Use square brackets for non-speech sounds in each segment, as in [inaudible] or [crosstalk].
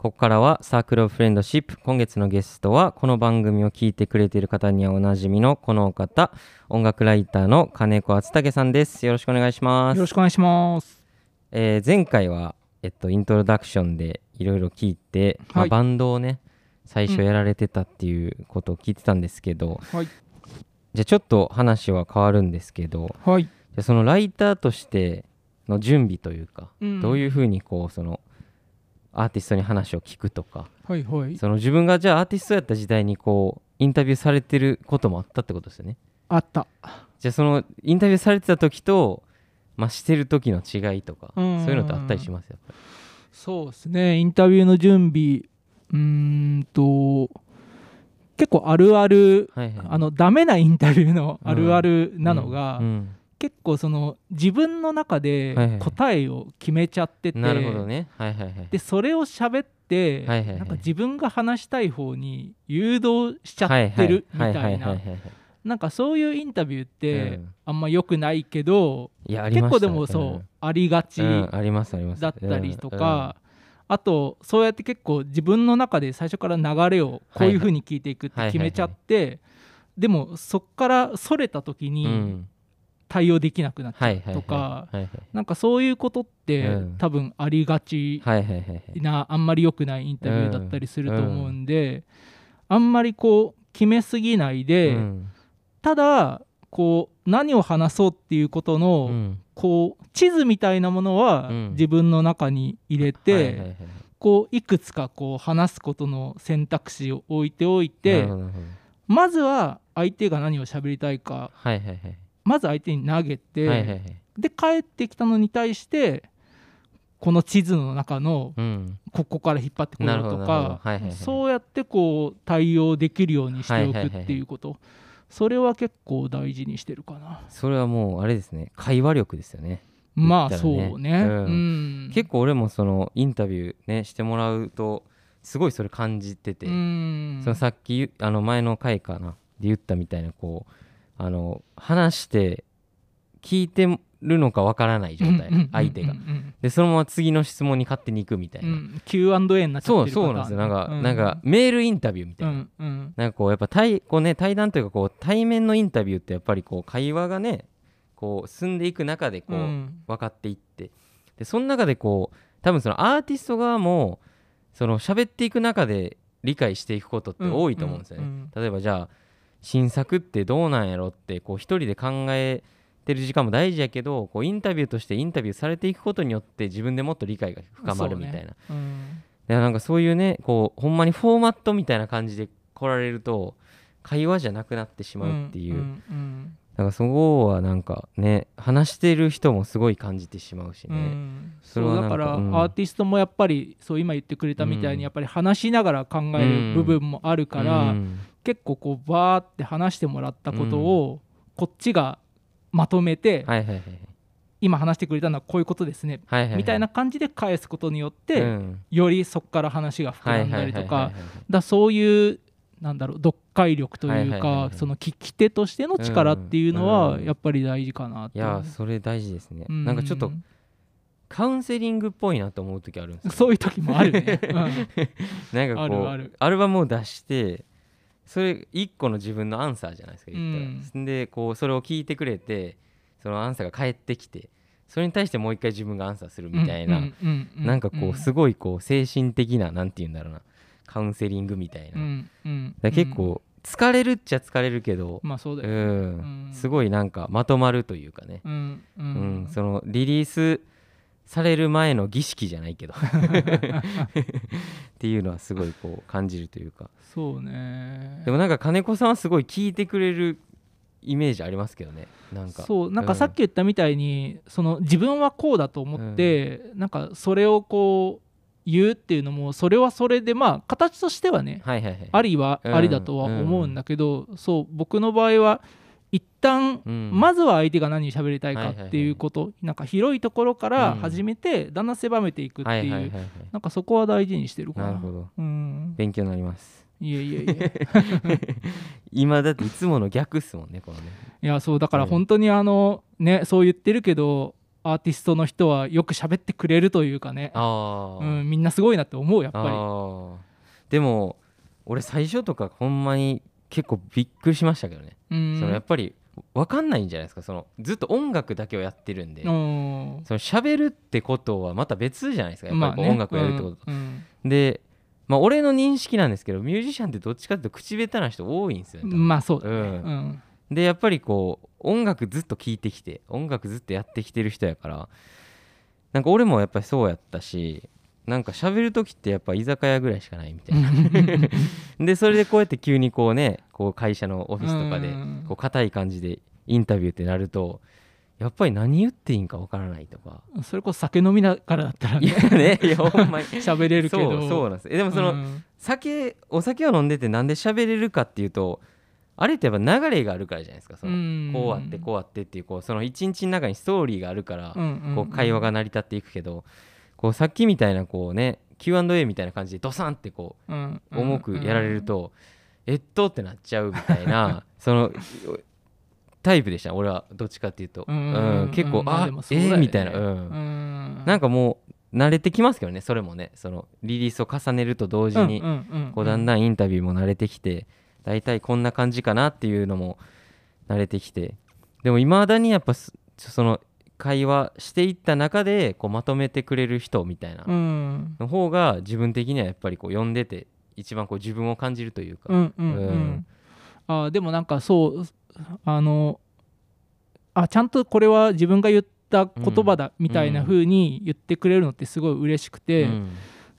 ここからはサークルオブフレンドシップ今月のゲストはこの番組を聞いてくれている方にはおなじみのこのお方音楽ライターの金子敦武さんですよろしくお願いしますよろしくお願いします。えー前回はえっとイントロダクションでいろいろ聞いて、まあはいバンドをね最初やられてたっていうことを聞いてたんですけど、はい。じゃあちょっと話は変わるんですけどはい。じゃあそのライターとしての準備というか、うんどういうふうにこうそのアーティストに話を聞くとか。はいはい。その自分がじゃあアーティストやった時代にこうインタビューされてることもあったってことですよね。あった。じゃあそのインタビューされてた時と、まあ、してる時の違いとかそういうのってあったりします？やっぱり。そうですね。インタビューの準備、うーんと、結構あるある、はいはい。あのダメなインタビューのあるあるなのが、うん。うん結構その自分の中で答えを決めちゃってて、なるほどね。はいはいはい。でそれを喋って、はいはいはい。なんか自分が話したい方に誘導しちゃってるみたいな。なんかそういうインタビューってうん。あんま良くないけど、いやありました。結構でもそう、ありがちうんうんありますあります。だったりとか、あとそうやって結構自分の中で最初から流れをこういう風に聞いていくって決めちゃって、でもそっからそれた時うんうにん対応できなくなっちゃはいうとかなんかそういうことって、うん。多分ありがちなあんまり良くないインタビューだったりすると思うんで、あんまりこう決めすぎないで、うん。ただこう何を話そうっていうことの、うん。こう地図みたいなものはうん。自分の中に入れて、こういくつかこう話すことの選択肢を置いておいなてまずは相手が何を喋りたいかまず相手に投げて、はいはいはい。で帰ってきたのに対してこの地図の中のうん。ここから引っ張ってこようとなるほどなるほど。かはいはいはい。そうやってこう対応できるようにしておくはいはいはいはいってい。うことそれは結構大事にしてるかな。それはもうあれですね。会話力ですよね。まあそうね。うん。うん。結構俺もそのインタビューねしてもらうとすごいそれ感じてて、うん。そのさっき言あの前の回かな。で言ったみたいなこうあの話して聞いてるのかわからない状態、うんうんうんうん相手が。うんでそのまま次の質問に勝手に行くみたいな、うん。Q&A になっちゃそうってるパターンそうなんですよ。なんか、うなんかメールインタビューみたいな、うんうん。なんかこうやっぱ対こう、ね、対談というかこう対面のインタビューってやっぱりこう会話がねこう進んでいく中でこう、うん。分かっていって。でその中でこう多分そのアーティスト側もその喋っていく中で理解していくことって多いと思うんですよね、うん。例えばじゃあ新作ってどうなんやろってこう一人で考えてる時間も大事やけどこうインタビューとしてインタビューされていくことによって自分でもっと理解が深まるみたいな、ね。うん。なんかそういうねこうほんまにフォーマットみたいな感じで来られると会話じゃなくなってしまうっていう、んんだからそこはなんかね話してる人もすごい感じてしまうしうんうね、ん。それはだから、なんかうん。アーティストもやっぱりそう今言ってくれたみたいうん。にやっぱり話しながら考える部分もあるから、うん結構こうバーって話してもらったことをこっちがまとめて、今話してくれたのはこういうことですね、みたいな感じで返すことによって、うん。よりそこから話が膨らんだりとかだそういうなんだろう読解力というかその聞き手としての力っていうのはうんやっぱり大事かなっていやそれ大事ですね、うんなんかちょっとカウンセリングっぽいなと思う時あるんですよそういう時もあるね、うんなんかこうアルバムを出してそれ一個の自分のアンサーじゃないですか言ったら、でこうそれを聞いてくれてそのアンサーが返ってきてそれに対してもう一回自分がアンサーするみたいな、なんかこうすごいこう精神的ななんて言うんだろうなカウンセリングみたいな、結構疲れるっちゃ疲れるけど、まあそうだうよね。んうん。すごいなんかまとまるというかね、うんううんんそのリリースされる前の儀式じゃないけど。っていうのはすごいこう感じるというか。そうね。でもなんか金子さんはすごい聞いてくれるイメージありますけどね。なんか。そうなんかさっき言ったみたいに、その自分はこうだと思って、なんかそれをこう言うっていうのもそれはそれでまあ形としてはねはいはいはい。ありはうん。ありだとは思うんだけど、そう僕の場合は一旦うん。まずは相手が何喋りたいかはいはいはい。っていうこと、なんか広いところから始めてだんだん狭めていくっていう、はいはいはいはい。なんかそこは大事にしてるかな。なるほど。うん、勉強になります。いえいえいえ。[laughs] 今だっていつもの逆っすもんねこのね。いやそうだから本当にあのねそう言ってるけどアーティストの人はよく喋ってくれるというかね、あうん、みんなすごいなって思うやっぱり。でも俺最初とかほんまに結構びっくりしましたけどね、そのやっぱり分かんないんじゃないですか。そのずっと音楽だけをやってるんで。その喋るってことはまた別じゃないですか。やっぱり音楽をやるってこと、まあねうん、でまあ俺の認識なんですけどミュージシャンってどっちかっていうと口下手な人多いんですよねまあそうだね、うん、でやっぱりこう音楽ずっと聴いてきて音楽ずっとやってきてる人やからなんか俺もやっぱりそうやったしなんか喋る時ってやっぱ居酒屋ぐらいしかないみたいな。[laughs] でそれでこうやって急にこうねこう会社のオフィスとかでこう硬い感じでインタビューってなるとやっぱり何言っていいんかわからないとか。それこそ酒飲みながらだったらね。いやねいや [laughs] ほんまに。喋れるけど。そうそうなんです。でもその、酒お酒を飲んでてなんで喋れるかっていうとあれってやっぱ流れがあるからじゃないですか。そのこうあってこうあってっていうこうその一日の中にストーリーがあるからこう会話が成り立っていくけどこうさっきみたいなこうね Q&A みたいな感じでドサンってこう重くやられるとえっとってなっちゃうみたいな [laughs] そのタイプでした俺はどっちかっていうと。うん結構あええみたいなうん。なんかもう慣れてきますけどねそれもね。そのリリースを重ねると同時にこうだんだんインタビューも慣れてきて大体こんな感じかなっていうのも慣れてきて。でもいまだにやっぱその会話していった中でこうまとめてくれる人みたいなの方が自分的にはやっぱりこう読んでて一番こう自分を感じるというか。あでもなんかそうあのあちゃんとこれは自分が言った言葉だみたいな風に言ってくれるのってすごい嬉しくて、うん、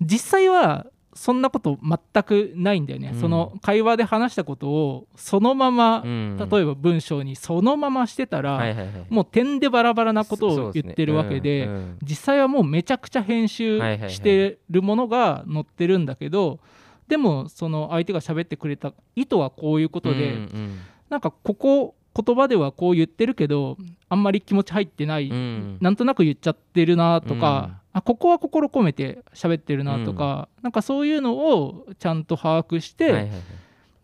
実際はそんなこと全くないんだよね、うん、その会話で話したことをそのまま、うん、例えば文章にそのまましてたら、はいはいはい、もう点でバラバラなことを言ってるわけで、ねうん、実際はもうめちゃくちゃ編集してるものが載ってるんだけど、はいはいはい、でもその相手が喋ってくれた意図はこういうことで、うんうん、なんかここ言葉ではこう言ってるけどあんまり気持ち入ってない、うん、なんとなく言っちゃってるなとか、あここは心込めて喋ってるなとか、うん、なんかそういうのをちゃんと把握して、はいはいはい、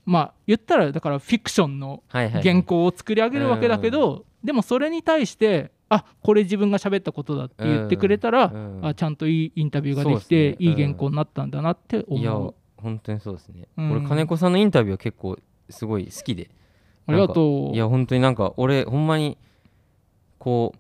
まあ言ったらだからフィクションの原稿を作り上げるわけだけど、はいはいはい、でもそれに対してあこれ自分が喋ったことだって言ってくれたら、うん。うん、あちゃんといいインタビューができて、ね、いい原稿になったんだなって思う。いや本当にそうですね、うん、俺金子さんのインタビューは結構すごい好きで。ありがとう。いや本当になんか俺ほんまにこう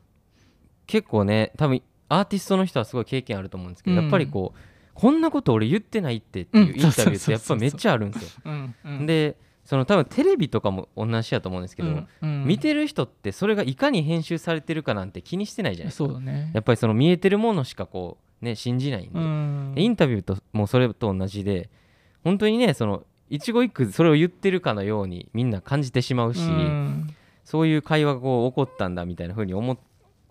結構ね多分アーティストの人はすごい経験あると思うんですけど、うん、やっぱりこうこんなこと俺言ってないってっていうインタビューってやっぱめっちゃあるんですよ。でその多分テレビとかも同じやと思うんですけど、うん。うん、見てる人ってそれがいかに編集されてるかなんて気にしてないじゃないですか、ね、やっぱりその見えてるものしかこうね信じないんで、うん、インタビューともそれと同じで本当にねその一語一句それを言ってるかのようにみんな感じてしまうし、うん、そういう会話がこう起こったんだみたいな風に思っ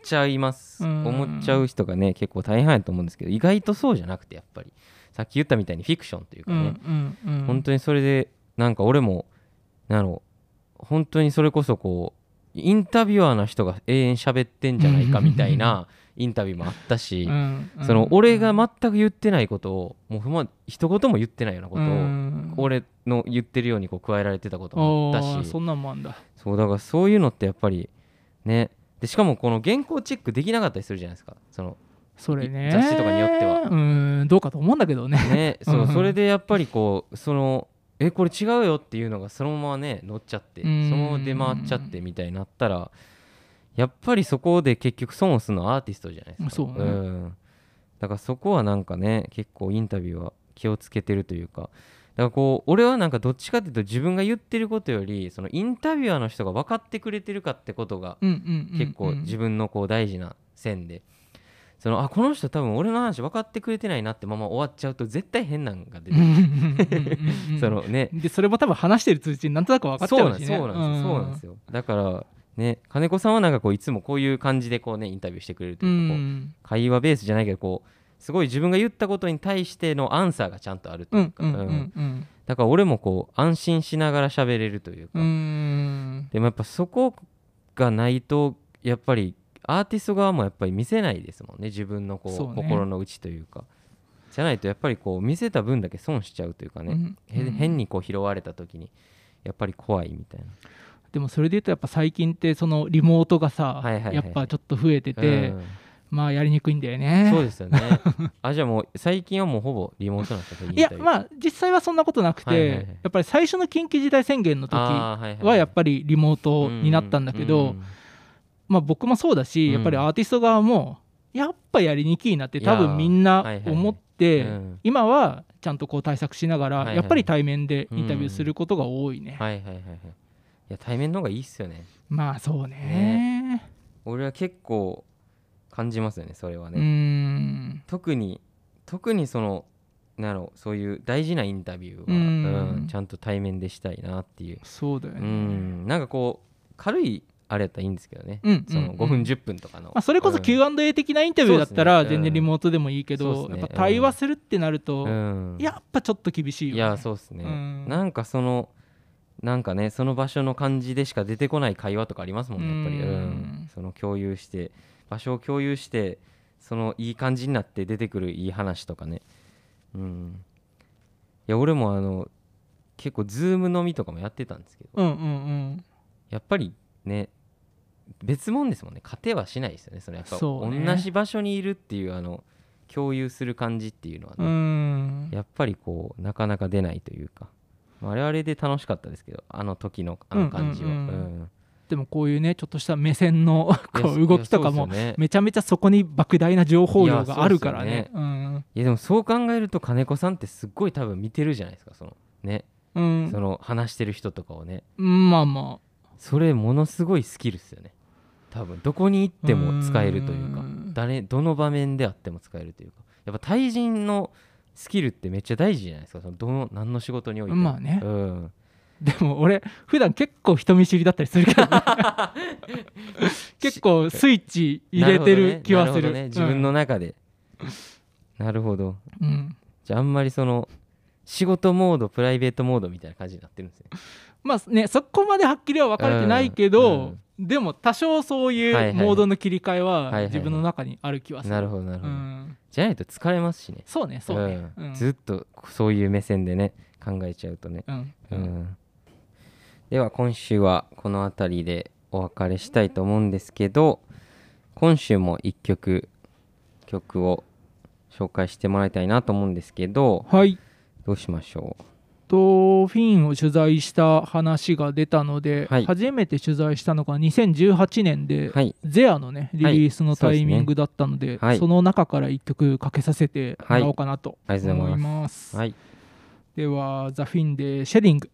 ちゃいます、思っちゃう人がね結構大変やと思うんですけど意外とそうじゃなくてやっぱり。さっき言ったみたいにフィクションというかね、うんうんうん、本当にそれでなんか俺もなの本当にそれこそこうインタビュアーな人が永遠喋ってんじゃないかみたいなインタビューもあったし、その俺が全く言ってないことをもうふま一言も言ってないようなことを、うん、俺の言ってるようにこう加えられてたこともあったし。そんなんもあんだ。そうだからそういうのってやっぱりねでしかもこの原稿チェックできなかったりするじゃないですか。そのそれね。雑誌とかによっては。うんどうかと思うんだけどね。ねそう、それでやっぱりこうそのえこれ違うよっていうのがそのままね乗っちゃってそのまま出回っちゃってみたいになったらやっぱりそこで結局損をするのはアーティストじゃないですか。そう、ね、うん。だからそこはなんかね結構インタビューは気をつけてるというかだからこう俺はなんかどっちかっていうと自分が言ってることよりそのインタビュアーの人が分かってくれてるかってことが結構自分のこう大事な線で。そのあこの人多分俺の話分かってくれてないなってまま終わっちゃうと絶対変なんが出てそのね。でそれも多分話してる通知になんとなく分かっちゃうし、ね、そうなんですそうなんですよ。だからね金子さんはなんかこういつもこういう感じでこうねインタビューしてくれるというかこう会話ベースじゃないけどこうすごい自分が言ったことに対してのアンサーがちゃんとあるというか。だから俺もこう安心しながら喋れるというか。でもやっぱそこがないとやっぱりアーティスト側もやっぱり見せないですもんね。自分のこう、ね、心の内というか。じゃないとやっぱりこう見せた分だけ損しちゃうというかね、うんうん、変にこう拾われた時にやっぱり怖いみたいな。でもそれで言うとやっぱ最近ってそのリモートがさ、はいはいはい。やっぱちょっと増えてて、うんまあやりにくいんだよね。そうですよね。あじゃあもう最近はもうほぼリモートなんですかいやあまあ実際はそんなことなくて、はいはいはい。やっぱり最初の緊急事態宣言の時ははやっぱりリモートになったんだけど、まあ、僕もそうだし、うん。やっぱりアーティスト側もやっぱやりにくいなって多分みんなはいはいはい。思って、うん。今はちゃんとこう対策しながら、はいはいやっぱり対面でインタビューすることが多いね、はいはいはいはい。いや対面の方がいいっすよね。まあそうね。俺は結構感じますよねそれはうね、ん。特に特にそのなんやろそういう大事なインタビューは、うん。うんちゃんと対面でしたいなっていう、うそうだよね、ん、なんかこう軽いあれやったらいいんですけどね、うんそのうん。5分10分とかの、まあ、それこそうん。Q&A 的なインタビューだったら全然リモートでもいいけど、ね。やっぱ対話するってなると、うん。やっぱちょっと厳しいよ、ね、いやそうっすね、うん。なんかそのなんかねその場所の感じでしか出てこない会話とかありますもんねやっぱり、ううん。ん、その共有して場所を共有してそのいい感じになって出てくるいい話とかね。うん。いや俺もあの結構ズーム飲みとかもやってたんですけどうんうんうん。やっぱりね別物ですもんね。勝てはしないですよねそのやっぱそうね。同じ場所にいるっていうあの共有する感じっていうのはね、うん。やっぱりこうなかなか出ないというか。まああれはあれで楽しかったですけどあの時のあの感じは、うんうんうんうん。でもこういうねちょっとした目線の [laughs] こう動きとかもめちゃめちゃそこに莫大な情報量があるからいやね。うん。いやでもそう考えると金子さんってすっごい多分見てるじゃないですかそのね、うん。その話してる人とかをね。うんまあまそれものすごいスキルっすよね。多分どこに行っても使えるというかうん。誰どの場面であっても使えるというか。やっぱ対人のスキルってめっちゃ大事じゃないですか。そのどの何の仕事において。もまあね。うん、あでも俺普段結構人見知りだったりするけどね。[laughs] 結構スイッチ入れてる気はする。自分の中で、なるほど。うん。うんじゃああんまりその仕事モードプライベートモードみたいな感じになってるんですね。まあねそこまではっきりは分かれてないけど、でも多少そういうモードの切り替えは自分の中にある気はする。なるほどなるほど、うん。じゃないと疲れますしね。そうねそうね。ううん。んずっとそういう目線でね考えちゃうとね、うん。うん。では今週はこの辺りでお別れしたいと思うんですけど今週も1曲曲を紹介してもらいたいなと思うんですけどはい。どうしましょとフィンを取材した話が出たので、はい。初めて取材したのが2018年で、うはい。ゼアのねリリースのタイミングだったので,、はい。その中から1曲かけさせてもらおうかなと思い。います。はいではザ・フィンで「シェディング」